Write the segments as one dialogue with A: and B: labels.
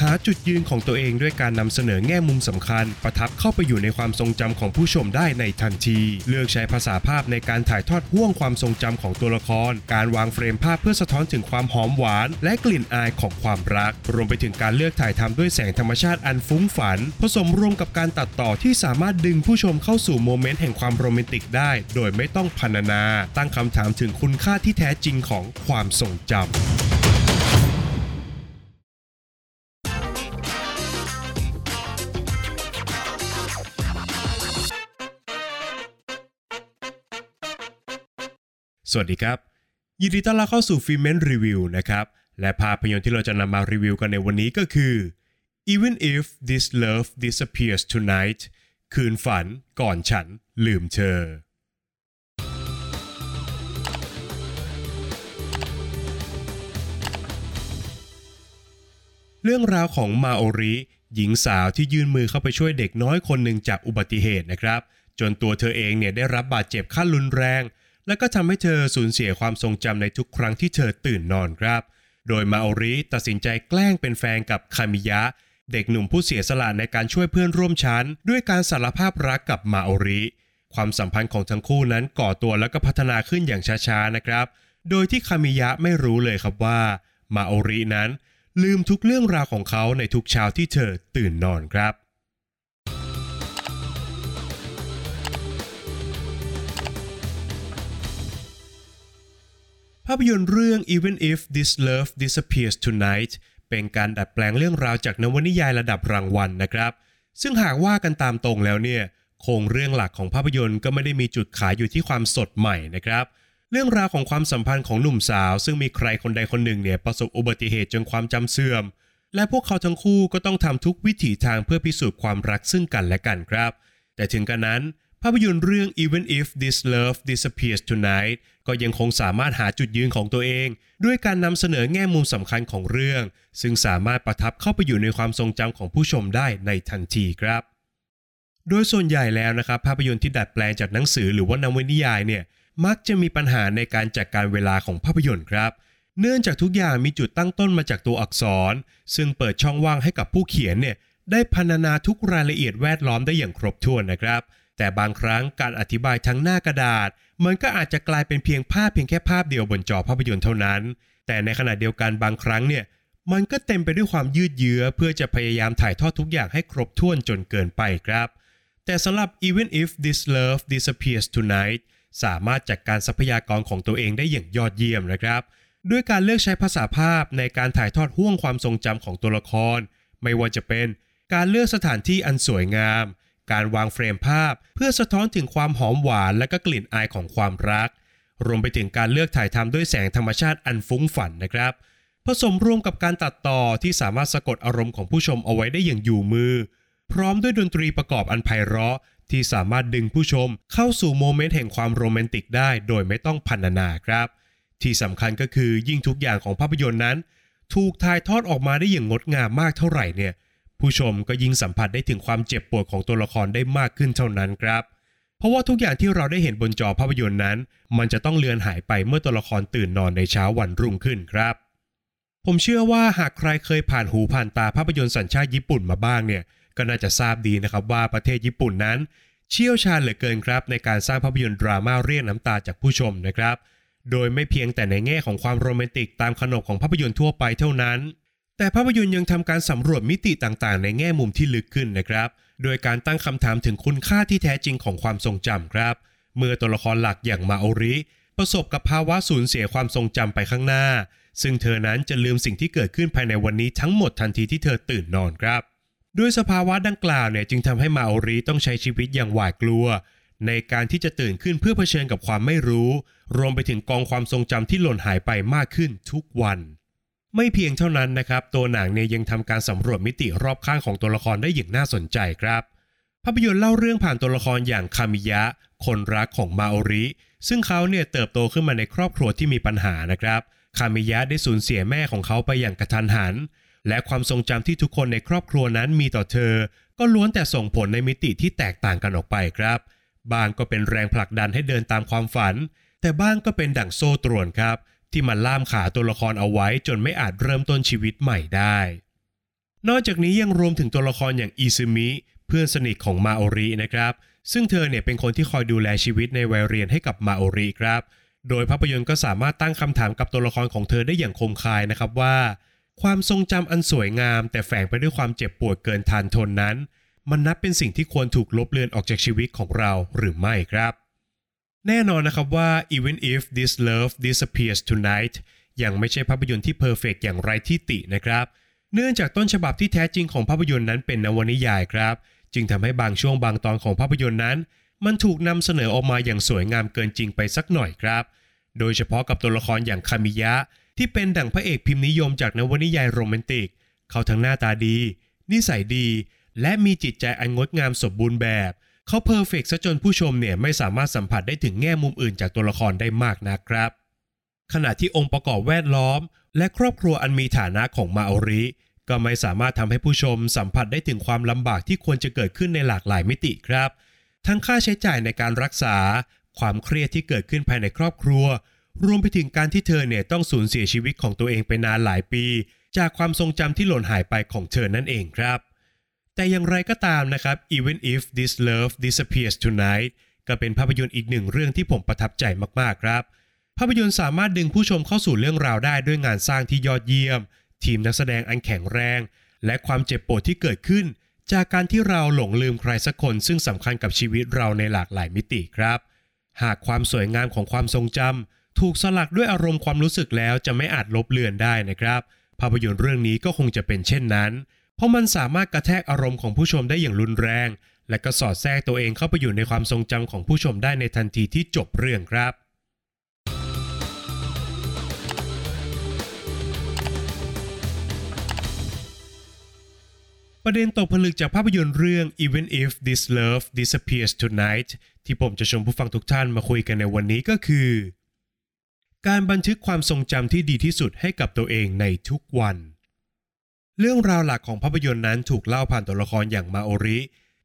A: หาจุดยืนของตัวเองด้วยการนำเสนอแง่มุมสำคัญ ประทับเข้าไปอยู่ในความทรงจำของผู้ชมได้ในทันที เลือกใช้ภาษาภาพในการถ่ายทอดห่วงความทรงจำของตัวละคร การวางเฟรมภาพเพื่อสะท้อนถึงความหอมหวาน และกลิ่นอายของความรัก รวมไปถึงการเลือกถ่ายทำด้วยแสงธรรมชาติอันฟุ้งฝัน ผสมรวมกับการตัดต่อที่สามารถดึงผู้ชมเข้าสู่โมเมนต์แห่งความโรแมนติกได้ โดยไม่ต้องพรรณนา ตั้งคำถามถึงคุณค่าที่แท้จริงของความทรงจำ สวัสดีครับ ยินดีต้อนรับเข้าสู่ฟิเมนรีวิวนะครับ และภาพยนตร์ที่เราจะนำมารีวิวกันในวันนี้ก็คือ Even if this love disappears tonight คืนฝันก่อนฉันลืมเธอเรื่องราวของมาโอริ หญิงสาวที่ยื่นมือเข้าไปช่วยเด็กน้อยคนหนึ่งจากอุบัติเหตุนะครับ จนตัวเธอเองเนี่ยได้รับบาดเจ็บขั้นรุนแรง และก็ทำให้เธอสูญเสียความทรงจำในทุกครั้งที่เธอตื่นนอนครับ โดยมาโอริตัดสินใจแกล้งเป็นแฟนกับคามิยะ เด็กหนุ่มผู้เสียสละในการช่วยเพื่อนร่วมชั้น ด้วยการสารภาพรักกับมาโอริ ความสัมพันธ์ของทั้งคู่นั้นก่อตัวแล้วก็พัฒนาขึ้นอย่างช้าๆนะครับ โดยที่คามิยะไม่รู้เลยครับว่ามาโอรินั้น ลืมทุกเรื่องราวของเขาในทุกเช้าที่เธอตื่นนอนครับ ภาพยนตร์เรื่อง Even if this love disappears tonight เป็นการดัดแปลงเรื่องราวจากนวนิยายระดับรางวัลนะครับ ซึ่งหากว่ากันตามตรงแล้วเนี่ยโครงเรื่องหลักของภาพยนตร์ก็ไม่ได้มีจุดขายอยู่ที่ความสดใหม่นะครับ เรื่องราวของความสัมพันธ์ของหนุ่มสาว ซึ่งมีใครคนใดคนหนึ่งเนี่ยประสบอุบัติเหตุจนความจำเสื่อม และพวกเขาทั้งคู่ก็ต้องทำทุกวิถีทางเพื่อพิสูจน์ความรักซึ่งกันและกันครับ แต่ถึงกระนั้นภาพยนตร์เรื่อง Even if this love disappears tonight ก็ยังคงสามารถหาจุดยืนของตัวเอง ด้วยการนำเสนอแง่มุมสำคัญของเรื่อง ซึ่งสามารถประทับเข้าไปอยู่ในความทรงจำของผู้ชมได้ในทันทีครับ โดยส่วนใหญ่แล้วนะครับ ภาพยนตร์ที่ดัดแปลงจากหนังสือหรือว่านวนิยายเนี่ยมักจะมีปัญหาในการจัดการเวลาของภาพยนตร์ครับ เนื่องจากทุกอย่างมีจุดตั้งต้นมาจากตัวอักษร ซึ่งเปิดช่องว่างให้กับผู้เขียนเนี่ยได้พรรณนาทุกรายละเอียดแวดล้อมได้อย่างครบถ้วนนะครับ แต่บางครั้งการอธิบายทั้งหน้ากระดาษ มันก็อาจจะกลายเป็นเพียงภาพเพียงแค่ภาพเดียวบนจอภาพยนตร์เท่านั้น แต่ในขณะเดียวกันบางครั้งเนี่ยมันก็เต็มไปด้วยความยืดเยื้อเพื่อจะพยายามถ่ายทอดทุกอย่างให้ครบถ้วนจนเกินไปครับ แต่สำหรับ Even if this love disappears tonight สามารถจัดการทรัพยากรของตัวเองได้อย่างยอดเยี่ยมนะครับ ด้วยการเลือกใช้ภาษาภาพในการถ่ายทอดห่วงความทรงจำของตัวละคร ไม่ว่าจะเป็นการเลือกสถานที่อันสวยงาม การวางเฟรมภาพ เพื่อสะท้อนถึงความหอมหวานและก็กลิ่นอายของความรัก รวมไปถึงการเลือกถ่ายทำด้วยแสงธรรมชาติอันฟุ้งฝันนะครับ ผสมรวมกับการตัดต่อที่สามารถสะกดอารมณ์ของผู้ชมเอาไว้ได้อย่างอยู่มือ พร้อมด้วยดนตรีประกอบอันไพเราะ ที่สามารถดึงผู้ชมเข้าสู่โมเมนต์แห่งความโรแมนติกได้ โดยไม่ต้องพรรณนาครับ ที่สำคัญก็คือยิ่งทุกอย่างของภาพยนตร์นั้น ถูกถ่ายทอดออกมาได้อย่างงดงามมากเท่าไหร่เนี่ย ผู้ชมก็ยิ่งสัมผัสได้ถึงความเจ็บปวดของตัวละครได้มากขึ้นเท่านั้นครับ เพราะว่าทุกอย่างที่เราได้เห็นบนจอภาพยนตร์นั้น มันจะต้องเลือนหายไปเมื่อตัวละครตื่นนอนในเช้าวันรุ่งขึ้นครับ ผมเชื่อว่าหากใครเคยผ่านหูผ่านตาภาพยนตร์สัญชาติญี่ปุ่นมาบ้างเนี่ยก็น่าจะทราบดีนะครับว่าประเทศญี่ปุ่นนั้น เชี่ยวชาญเหลือเกินครับ ในการสร้างภาพยนตร์ดราม่าเรียกน้ำตาจากผู้ชมนะครับ โดยไม่เพียงแต่ในแง่ของความโรแมนติกตามขนบของภาพยนตร์ทั่วไปเท่านั้น แต่ภาพยนตร์ยังทำการสำรวจมิติต่างๆ ในแง่มุมที่ลึกขึ้นนะครับ โดยการตั้งคำถามถึงคุณค่าที่แท้จริงของความทรงจำครับ เมื่อตัวละครหลักอย่างมาโอริ ประสบกับภาวะสูญเสียความทรงจำไปข้างหน้า ซึ่งเธอนั้นจะลืมสิ่งที่เกิดขึ้นภายในวันนี้ทั้งหมดทันทีที่เธอตื่นนอนครับ ด้วยสภาวะดังกล่าวเนี่ยจึงทำให้มาโอริต้องใช้ชีวิตอย่างหวาดกลัว ในการที่จะตื่นขึ้นเพื่อเผชิญกับความไม่รู้ รวมไปถึงกองความทรงจำที่หล่นหายไปมากขึ้นทุกวัน ไม่เพียงเท่านั้นนะครับ ตัวหนังเนี่ยยังทำการสำรวจมิติรอบข้างของตัวละครได้อย่างน่าสนใจครับ ภาพยนตร์เล่าเรื่องผ่านตัวละครอย่างคามิยะ คนรักของมาโอริ ซึ่งเขาเนี่ยเติบโตขึ้นมาในครอบครัวที่มีปัญหานะครับ คามิยะได้สูญเสียแม่ของเขาไปอย่างกระทันหัน และความทรงจำที่ทุกคนในครอบครัวนั้นมีต่อเธอ ก็ล้วนแต่ส่งผลในมิติที่แตกต่างกันออกไปครับ บางก็เป็นแรงผลักดันให้เดินตามความฝัน แต่บ้างก็เป็นดั่งโซ่ตรวนครับ ที่มันล่ามขาตัวละครเอาไว้จนไม่อาจเริ่มต้นชีวิตใหม่ได้ นอกจากนี้ยังรวมถึงตัวละครอย่างอิซึมิเพื่อนสนิทของมาโอรินะครับ ซึ่งเธอเนี่ยเป็นคนที่คอยดูแลชีวิตในวัยเรียนให้กับมาโอริครับ โดยภาพยนตร์ก็สามารถตั้งคำถามกับตัวละครของเธอได้อย่างคมคายนะครับว่า ความทรงจำอันสวยงาม แต่แฝงไปด้วยความเจ็บปวดเกินทานทนนั้น มันนับเป็นสิ่งที่ควรถูกลบเลือนออกจากชีวิตของเราหรือไม่ครับ แน่นอนนะครับว่า even if this love disappears tonight ยังไม่ใช่ภาพยนตร์ที่เพอร์เฟกอย่างไรที่ตินะครับ เนื่องจากต้นฉบับที่แท้จริงของภาพยนตร์นั้นเป็นนวนิยายครับ จึงทำให้บางช่วงบางตอนของภาพยนตร์นั้น มันถูกนำเสนอออกมาอย่างสวยงามเกินจริงไปสักหน่อยครับ โดยเฉพาะกับตัวละครอย่างคามิยะ ที่เป็นดั่งพระเอกพิมพ์นิยมจากนวนิยายโรแมนติก เขาทั้งหน้าตาดี นิสัยดี และมีจิตใจอันงดงามสมบูรณ์แบบ เขาเพอร์เฟกซะจนผู้ชมเนี่ยไม่สามารถสัมผัสได้ถึงแง่มุมอื่นจากตัวละครได้มากนักครับ ขณะที่องค์ประกอบแวดล้อม และครอบครัวอันมีฐานะของมาโอริ ก็ไม่สามารถทำให้ผู้ชมสัมผัสได้ถึงความลำบากที่ควรจะเกิดขึ้นในหลากหลายมิติครับ ทั้งค่าใช้จ่ายในการรักษา ความเครียดที่เกิดขึ้นภายในครอบครัว รวมไปถึงการที่เธอเนี่ยต้องสูญเสียชีวิตของตัวเองไปนานหลายปี จากความทรงจำที่หล่นหายไปของเธอนั่นเองครับ แต่อย่างไรก็ตามนะครับ even if this love disappears tonight ก็เป็นภาพยนตร์อีกหนึ่งเรื่องที่ผมประทับใจมากๆครับ ภาพยนตร์สามารถดึงผู้ชมเข้าสู่เรื่องราวได้ด้วยงานสร้างที่ยอดเยี่ยม ทีมนักแสดงอันแข็งแรง และความเจ็บปวดที่เกิดขึ้น จากการที่เราหลงลืมใครสักคนซึ่งสำคัญกับชีวิตเราในหลากหลายมิติครับ หากความสวยงามของความทรงจำถูกสลักด้วยอารมณ์ความรู้สึกแล้วจะไม่อาจลบเลือนได้นะครับ ภาพยนตร์เรื่องนี้ก็คงจะเป็นเช่นนั้น เพราะมันสามารถกระแทกอารมณ์ของผู้ชมได้อย่างรุนแรง และก็สอดแทรกตัวเองเข้าไปอยู่ในความทรงจำของผู้ชมได้ในทันทีที่จบเรื่องครับประเด็นตกผลึกจากภาพยนตร์เรื่อง Even If This Love Disappears Tonight ที่ผมจะชวนผู้ฟังทุกท่านมาคุยกันในวันนี้ก็คือ การบันทึกความทรงจำที่ดีที่สุดให้กับตัวเองในทุกวัน เรื่องราวหลักของภาพยนตร์นั้นถูกเล่าผ่านตัวละครอย่างมาโอริ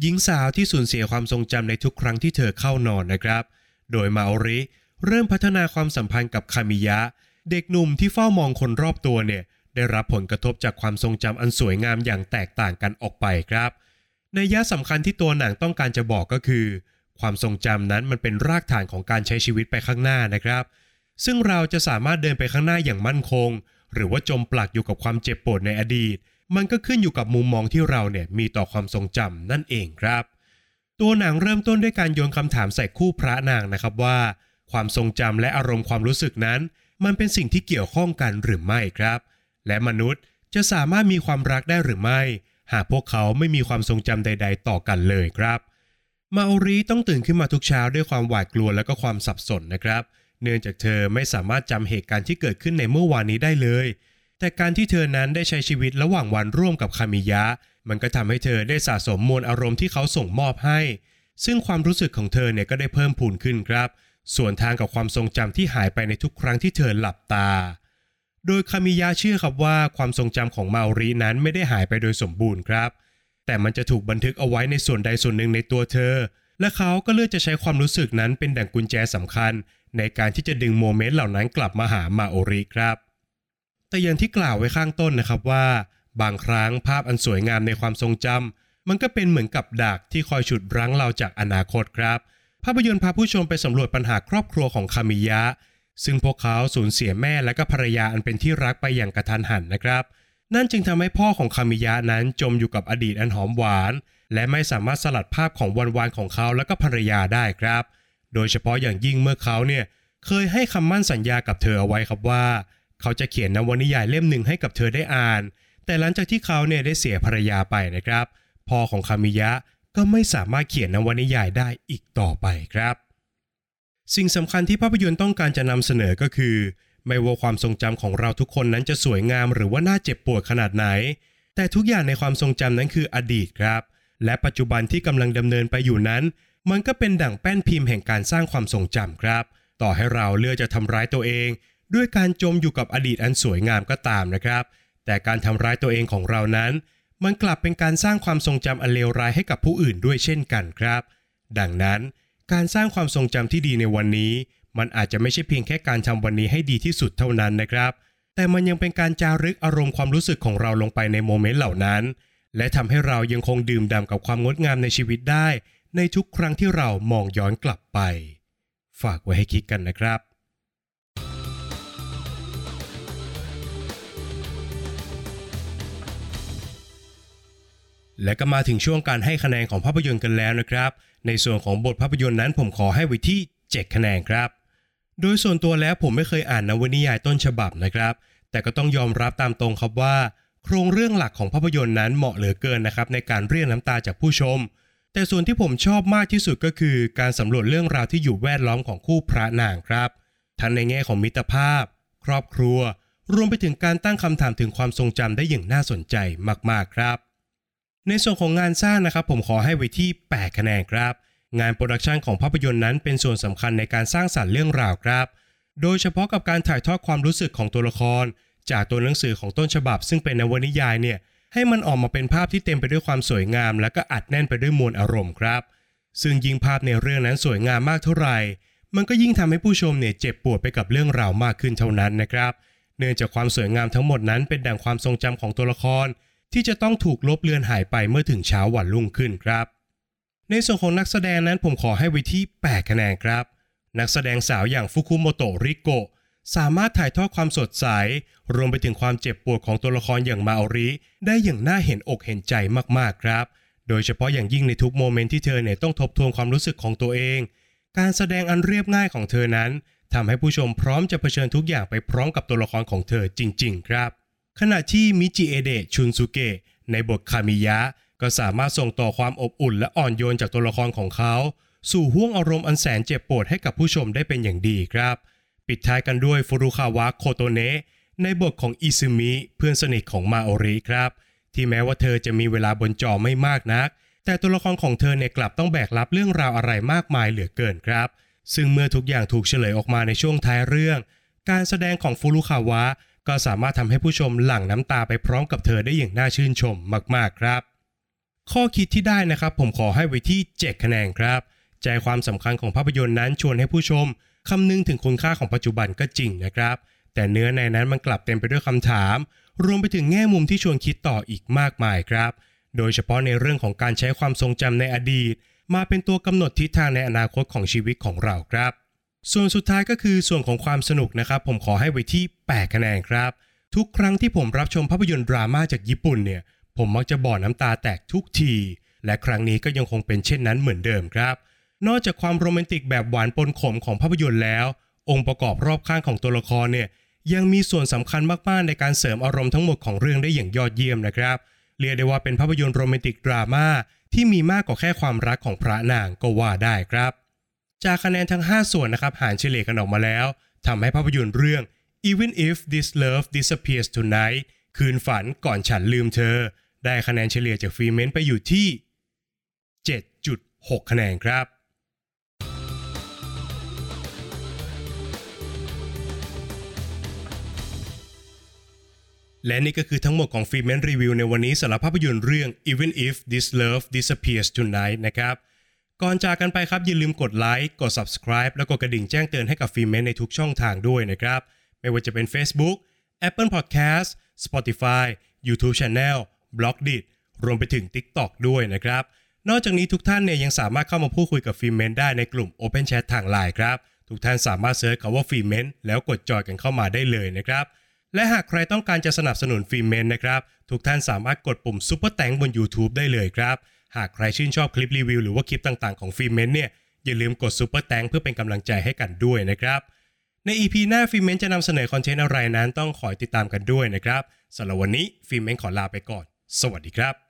A: หญิงสาวที่สูญเสียความทรงจำในทุกครั้งที่เธอเข้านอนนะครับ โดยมาโอริเริ่มพัฒนาความสัมพันธ์กับคามิยะ เด็กหนุ่มที่เฝ้ามองคนรอบตัวเนี่ยได้รับผลกระทบจากความทรงจำอันสวยงามอย่างแตกต่างกันออกไปครับในยะสำคัญที่ตัวหนังต้องการจะบอกก็คือ ความทรงจำนั้นมันเป็นรากฐานของการใช้ชีวิตไปข้างหน้านะครับ ซึ่งเราจะสามารถเดินไปข้างหน้าอย่างมั่นคง หรือว่าจมปลักอยู่กับความเจ็บปวดในอดีต มันก็ขึ้นอยู่กับมุมมองที่เราเนี่ยมีต่อความทรงจำนั่นเองครับ ตัวหนังเริ่มต้นด้วยการโยนคำถามใส่คู่พระนางนะครับว่า ความทรงจำและอารมณ์ความรู้สึกนั้น มันเป็นสิ่งที่เกี่ยวข้องกันหรือไม่ครับ และมนุษย์จะสามารถมีความรักได้หรือไม่ หากพวกเขาไม่มีความทรงจำใด ๆ ต่อกันเลยครับ มาโอรีต้องตื่นขึ้นมาทุกเช้าด้วยความหวาดกลัวและก็ความสับสนนะครับเเนื่องจากเธอไม่สามารถจำเหตุการณ์ที่เกิดขึ้นในเมื่อวานนี้ได้เลย แต่การที่เธอนั้นได้ใช้ชีวิตระหว่างวันร่วมกับคามิยะ มันก็ทำให้เธอได้สะสมมวลอารมณ์ที่เขาส่งมอบให้ ซึ่งความรู้สึกของเธอเนี่ยก็ได้เพิ่มพูนขึ้นครับ ส่วนทางกับความทรงจำที่หายไปในทุกครั้งที่เธอหลับตา โดยคามิยะเชื่อครับว่าความทรงจำของมาอรินั้นไม่ได้หายไปโดยสมบูรณ์ครับ แต่มันจะถูกบันทึกเอาไว้ในส่วนใดส่วนหนึ่งในตัวเธอและเขาก็เลือกจะใช้ความรู้สึกนั้นเป็นดั่งกุญแจสำคัญ ในการที่จะดึงโมเมนต์เหล่านั้นกลับมาหามาโอริครับ แต่อย่างที่กล่าวไว้ข้างต้นนะครับว่า บางครั้งภาพอันสวยงามในความทรงจำมันก็เป็นเหมือนกับดักที่คอยฉุดรั้งเราจากอนาคตครับ ภาพยนตร์พาผู้ชมไปสำรวจปัญหาครอบครัวของคามิยะ ซึ่งพวกเขาสูญเสียแม่และก็ภรรยาอันเป็นที่รักไปอย่างกระทันหันนะครับนั่นจึงทำให้พ่อของคามิยะนั้นจมอยู่กับอดีตอันหอมหวาน และไม่สามารถสลัดภาพของวันวานของเขาและก็ภรรยาได้ครับ โดยเฉพาะอย่างยิ่งเมื่อเขาเนี่ยเคยให้คำมั่นสัญญากับเธอเอาไว้ครับว่า เขาจะเขียนนวนิยายเล่มหนึ่งให้กับเธอได้อ่าน แต่หลังจากที่เขาเนี่ยได้เสียภรรยาไปนะครับพ่อของคามิยะก็ไม่สามารถเขียนนวนิยายได้อีกต่อไปครับ สิ่งสำคัญที่ภาพยนตร์ต้องการจะนำเสนอก็คือ ไม่ว่าความทรงจำของเราทุกคนนั้นจะสวยงามหรือว่าน่าเจ็บปวดขนาดไหน แต่ทุกอย่างในความทรงจำนั้นคืออดีตครับ และปัจจุบันที่กำลังดำเนินไปอยู่นั้น มันก็เป็นดั่งแป้นพิมพ์แห่งการสร้างความทรงจำครับ ต่อให้เราเลือกจะทำร้ายตัวเอง ด้วยการจมอยู่กับอดีตอันสวยงามก็ตามนะครับ แต่การทำร้ายตัวเองของเรานั้น มันกลับเป็นการสร้างความทรงจำอันเลวร้ายให้กับผู้อื่นด้วยเช่นกันครับ ดังนั้น การสร้างความทรงจำที่ดีในวันนี้ มันอาจจะไม่ใช่เพียงแค่การทำวันนี้ให้ดีที่สุดเท่านั้นนะครับ แต่มันยังเป็นการจารึกอารมณ์ความรู้สึกของเราลงไปในโมเมนต์เหล่านั้น และทำให้เรายังคงดื่มด่ำกับความงดงามในชีวิตได้ ในทุกครั้งที่เรามองย้อนกลับไป ฝากไว้ให้คิดกันนะครับ และก็มาถึงช่วงการให้คะแนนของภาพยนตร์กันแล้วนะครับ ในส่วนของบทภาพยนตร์นั้นผมขอให้ไว้ที่ 7 คะแนนครับ โดยส่วนตัวแล้วผมไม่เคยอ่านนวนิยายต้นฉบับนะครับ แต่ก็ต้องยอมรับตามตรงครับว่า โครงเรื่องหลักของภาพยนตร์นั้นเหมาะเหลือเกินนะครับในการเรียกน้ำตาจากผู้ชม แต่ส่วนที่ผมชอบมากที่สุดก็คือ การสำรวจเรื่องราวที่อยู่แวดล้อมของคู่พระนางครับ ทั้งในแง่ของมิตรภาพ ครอบครัว รวมไปถึงการตั้งคำถามถึงความทรงจำได้อย่างน่าสนใจมากๆครับ ในส่วนของงานสร้างนะครับ ผมขอให้ไว้ที่8คะแนนครับ งาน production ของภาพยนตร์นั้นเป็นส่วนสำคัญในการสร้างสรรค์เรื่องราวครับ โดยเฉพาะกับการถ่ายทอดความรู้สึกของตัวละคร จากตัวหนังสือของต้นฉบับ ซึ่งเป็นนวนิยายเนี่ย ให้มันออกมาเป็นภาพที่เต็มไปด้วยความสวยงาม และก็อัดแน่นไปด้วยมวลอารมณ์ครับ ซึ่งยิ่งภาพในเรื่องนั้นสวยงามมากเท่าไหร่ มันก็ยิ่งทำให้ผู้ชมเนี่ยเจ็บปวดไปกับเรื่องราวมากขึ้นเท่านั้นนะครับ เนื่องจากความสวยงามทั้งหมดนั้นเป็นดั่งความทรงจำของตัวละคร ที่จะต้องถูกลบเลือนหายไปเมื่อถึงเช้าวันรุ่งขึ้นครับ ในส่วนของนักแสดงนั้นผมขอให้ไว้ที่ 8 คะแนนครับ นักแสดงสาวอย่างฟุคุโมโตะริโกะ สามารถถ่ายทอดความสดใส รวมไปถึงความเจ็บปวดของตัวละครอย่างมาอริ ได้อย่างน่าเห็นอกเห็นใจมากๆครับ โดยเฉพาะอย่างยิ่งในทุกโมเมนต์ที่เธอเนี่ยต้องทบทวนความรู้สึกของตัวเอง การแสดงอันเรียบง่ายของเธอนั้นทำให้ผู้ชมพร้อมจะเผชิญทุกอย่างไปพร้อมกับตัวละครของเธอจริง ๆ ครับ ขณะที่มิจิเอเดะชุนซุเกะในบทคามิยะ ก็สามารถส่งต่อความอบอุ่นและอ่อนโยนจากตัวละครของเขา สู่ห้วงอารมณ์อันแสนเจ็บปวดให้กับผู้ชมได้เป็นอย่างดีครับ ปิดท้ายกันด้วยฟุรุคาวะโคโตเนะในบทของอิซึมิเพื่อนสนิทของมาโอริครับ ที่แม้ว่าเธอจะมีเวลาบนจอไม่มากนัก แต่ตัวละครของเธอเนี่ยกลับต้องแบกรับเรื่องราวอะไรมากมายเหลือเกินครับ ซึ่งเมื่อทุกอย่างถูกเฉลยออกมาในช่วงท้ายเรื่อง การแสดงของฟุรุคาวะก็สามารถทำให้ผู้ชมหลั่งน้ำตาไปพร้อมกับเธอได้อย่างน่าชื่นชมมากๆครับ ข้อคิดที่ได้นะครับผมขอให้ไว้ที่ 7 คะแนนครับ ใจความสำคัญของภาพยนตร์นั้นชวนให้ผู้ชม คำนึงถึงคุณค่าของปัจจุบันก็จริงนะครับ แต่เนื้อในนั้นมันกลับเต็มไปด้วยคำถาม รวมไปถึงแง่มุมที่ชวนคิดต่ออีกมากมายครับ โดยเฉพาะในเรื่องของการใช้ความทรงจำในอดีต มาเป็นตัวกำหนดทิศทางในอนาคตของชีวิตของเราครับ ส่วนสุดท้ายก็คือส่วนของความสนุกนะครับ ผมขอให้ไว้ที่ 8 คะแนนครับ ทุกครั้งที่ผมรับชมภาพยนตร์ดราม่าจากญี่ปุ่นเนี่ยผมมักจะบ่อน้ำตาแตกทุกที และครั้งนี้ก็ยังคงเป็นเช่นนั้นเหมือนเดิมครับ นอกจากความโรแมนติกแบบหวานปนขมของภาพยนตร์แล้ว องค์ประกอบรอบข้างของตัวละครเนี่ยยังมีส่วนสำคัญมากๆในการเสริมอารมณ์ทั้งหมดของเรื่องได้อย่างยอดเยี่ยมนะครับ เรียกได้ว่าเป็นภาพยนตร์โรแมนติกดราม่าที่มีมากกว่าแค่ความรักของพระนางก็ว่าได้ครับ จากคะแนนทั้ง 5 ส่วนนะครับหารเฉลี่ยกันออกมาแล้วทำให้ภาพยนตร์เรื่อง Even if this love disappears tonight คืนฝันก่อนฉันลืมเธอ ได้คะแนนเฉลี่ยจากฟรีเมนต์ไปอยู่ที่ 7.6 คะแนนครับ และนี่ก็คือทั้งหมดของฟรีเมนรีวิวในวันนี้สำหรับภาพยนตร์เรื่อง Even if this love disappears tonight นะครับ ก่อนจากกันไปครับอย่าลืมกดไลค์กด subscribe แล้วกดกระดิ่งแจ้งเตือนให้กับฟรีเมนในทุกช่องทางด้วยนะครับ ไม่ว่าจะเป็น Facebook Apple Podcast Spotify YouTube Channel b l o g d i t รวมไปถึง TikTok ด้วยนะครับ นอกจากนี้ทุกท่านเนี่ยยังสามารถเข้ามาพูดคุยกับฟรีเมนได้ในกลุ่ม Open Chat ทางไลน์ครับ ทุกท่านสามารถ search คำว่าฟรีเมนแล้วกดจอยกันเข้ามาได้เลยนะครับ และหากใครต้องการจะสนับสนุนฟิเมนนะครับ ทุกท่านสามารถกดปุ่ม Super Thanks บน YouTube ได้เลยครับ หากใครชื่นชอบคลิปรีวิวหรือว่าคลิปต่างๆของฟิเมนเนี่ยอย่าลืมกด Super Thanks เพื่อเป็นกำลังใจให้กันด้วยนะครับใน EP หน้าฟิเมนจะนำเสนอคอนเทนต์อะไรนั้นต้องคอยติดตามกันด้วยนะครับสำหรับวันนี้ฟิเมนขอลาไปก่อน สวัสดีครับ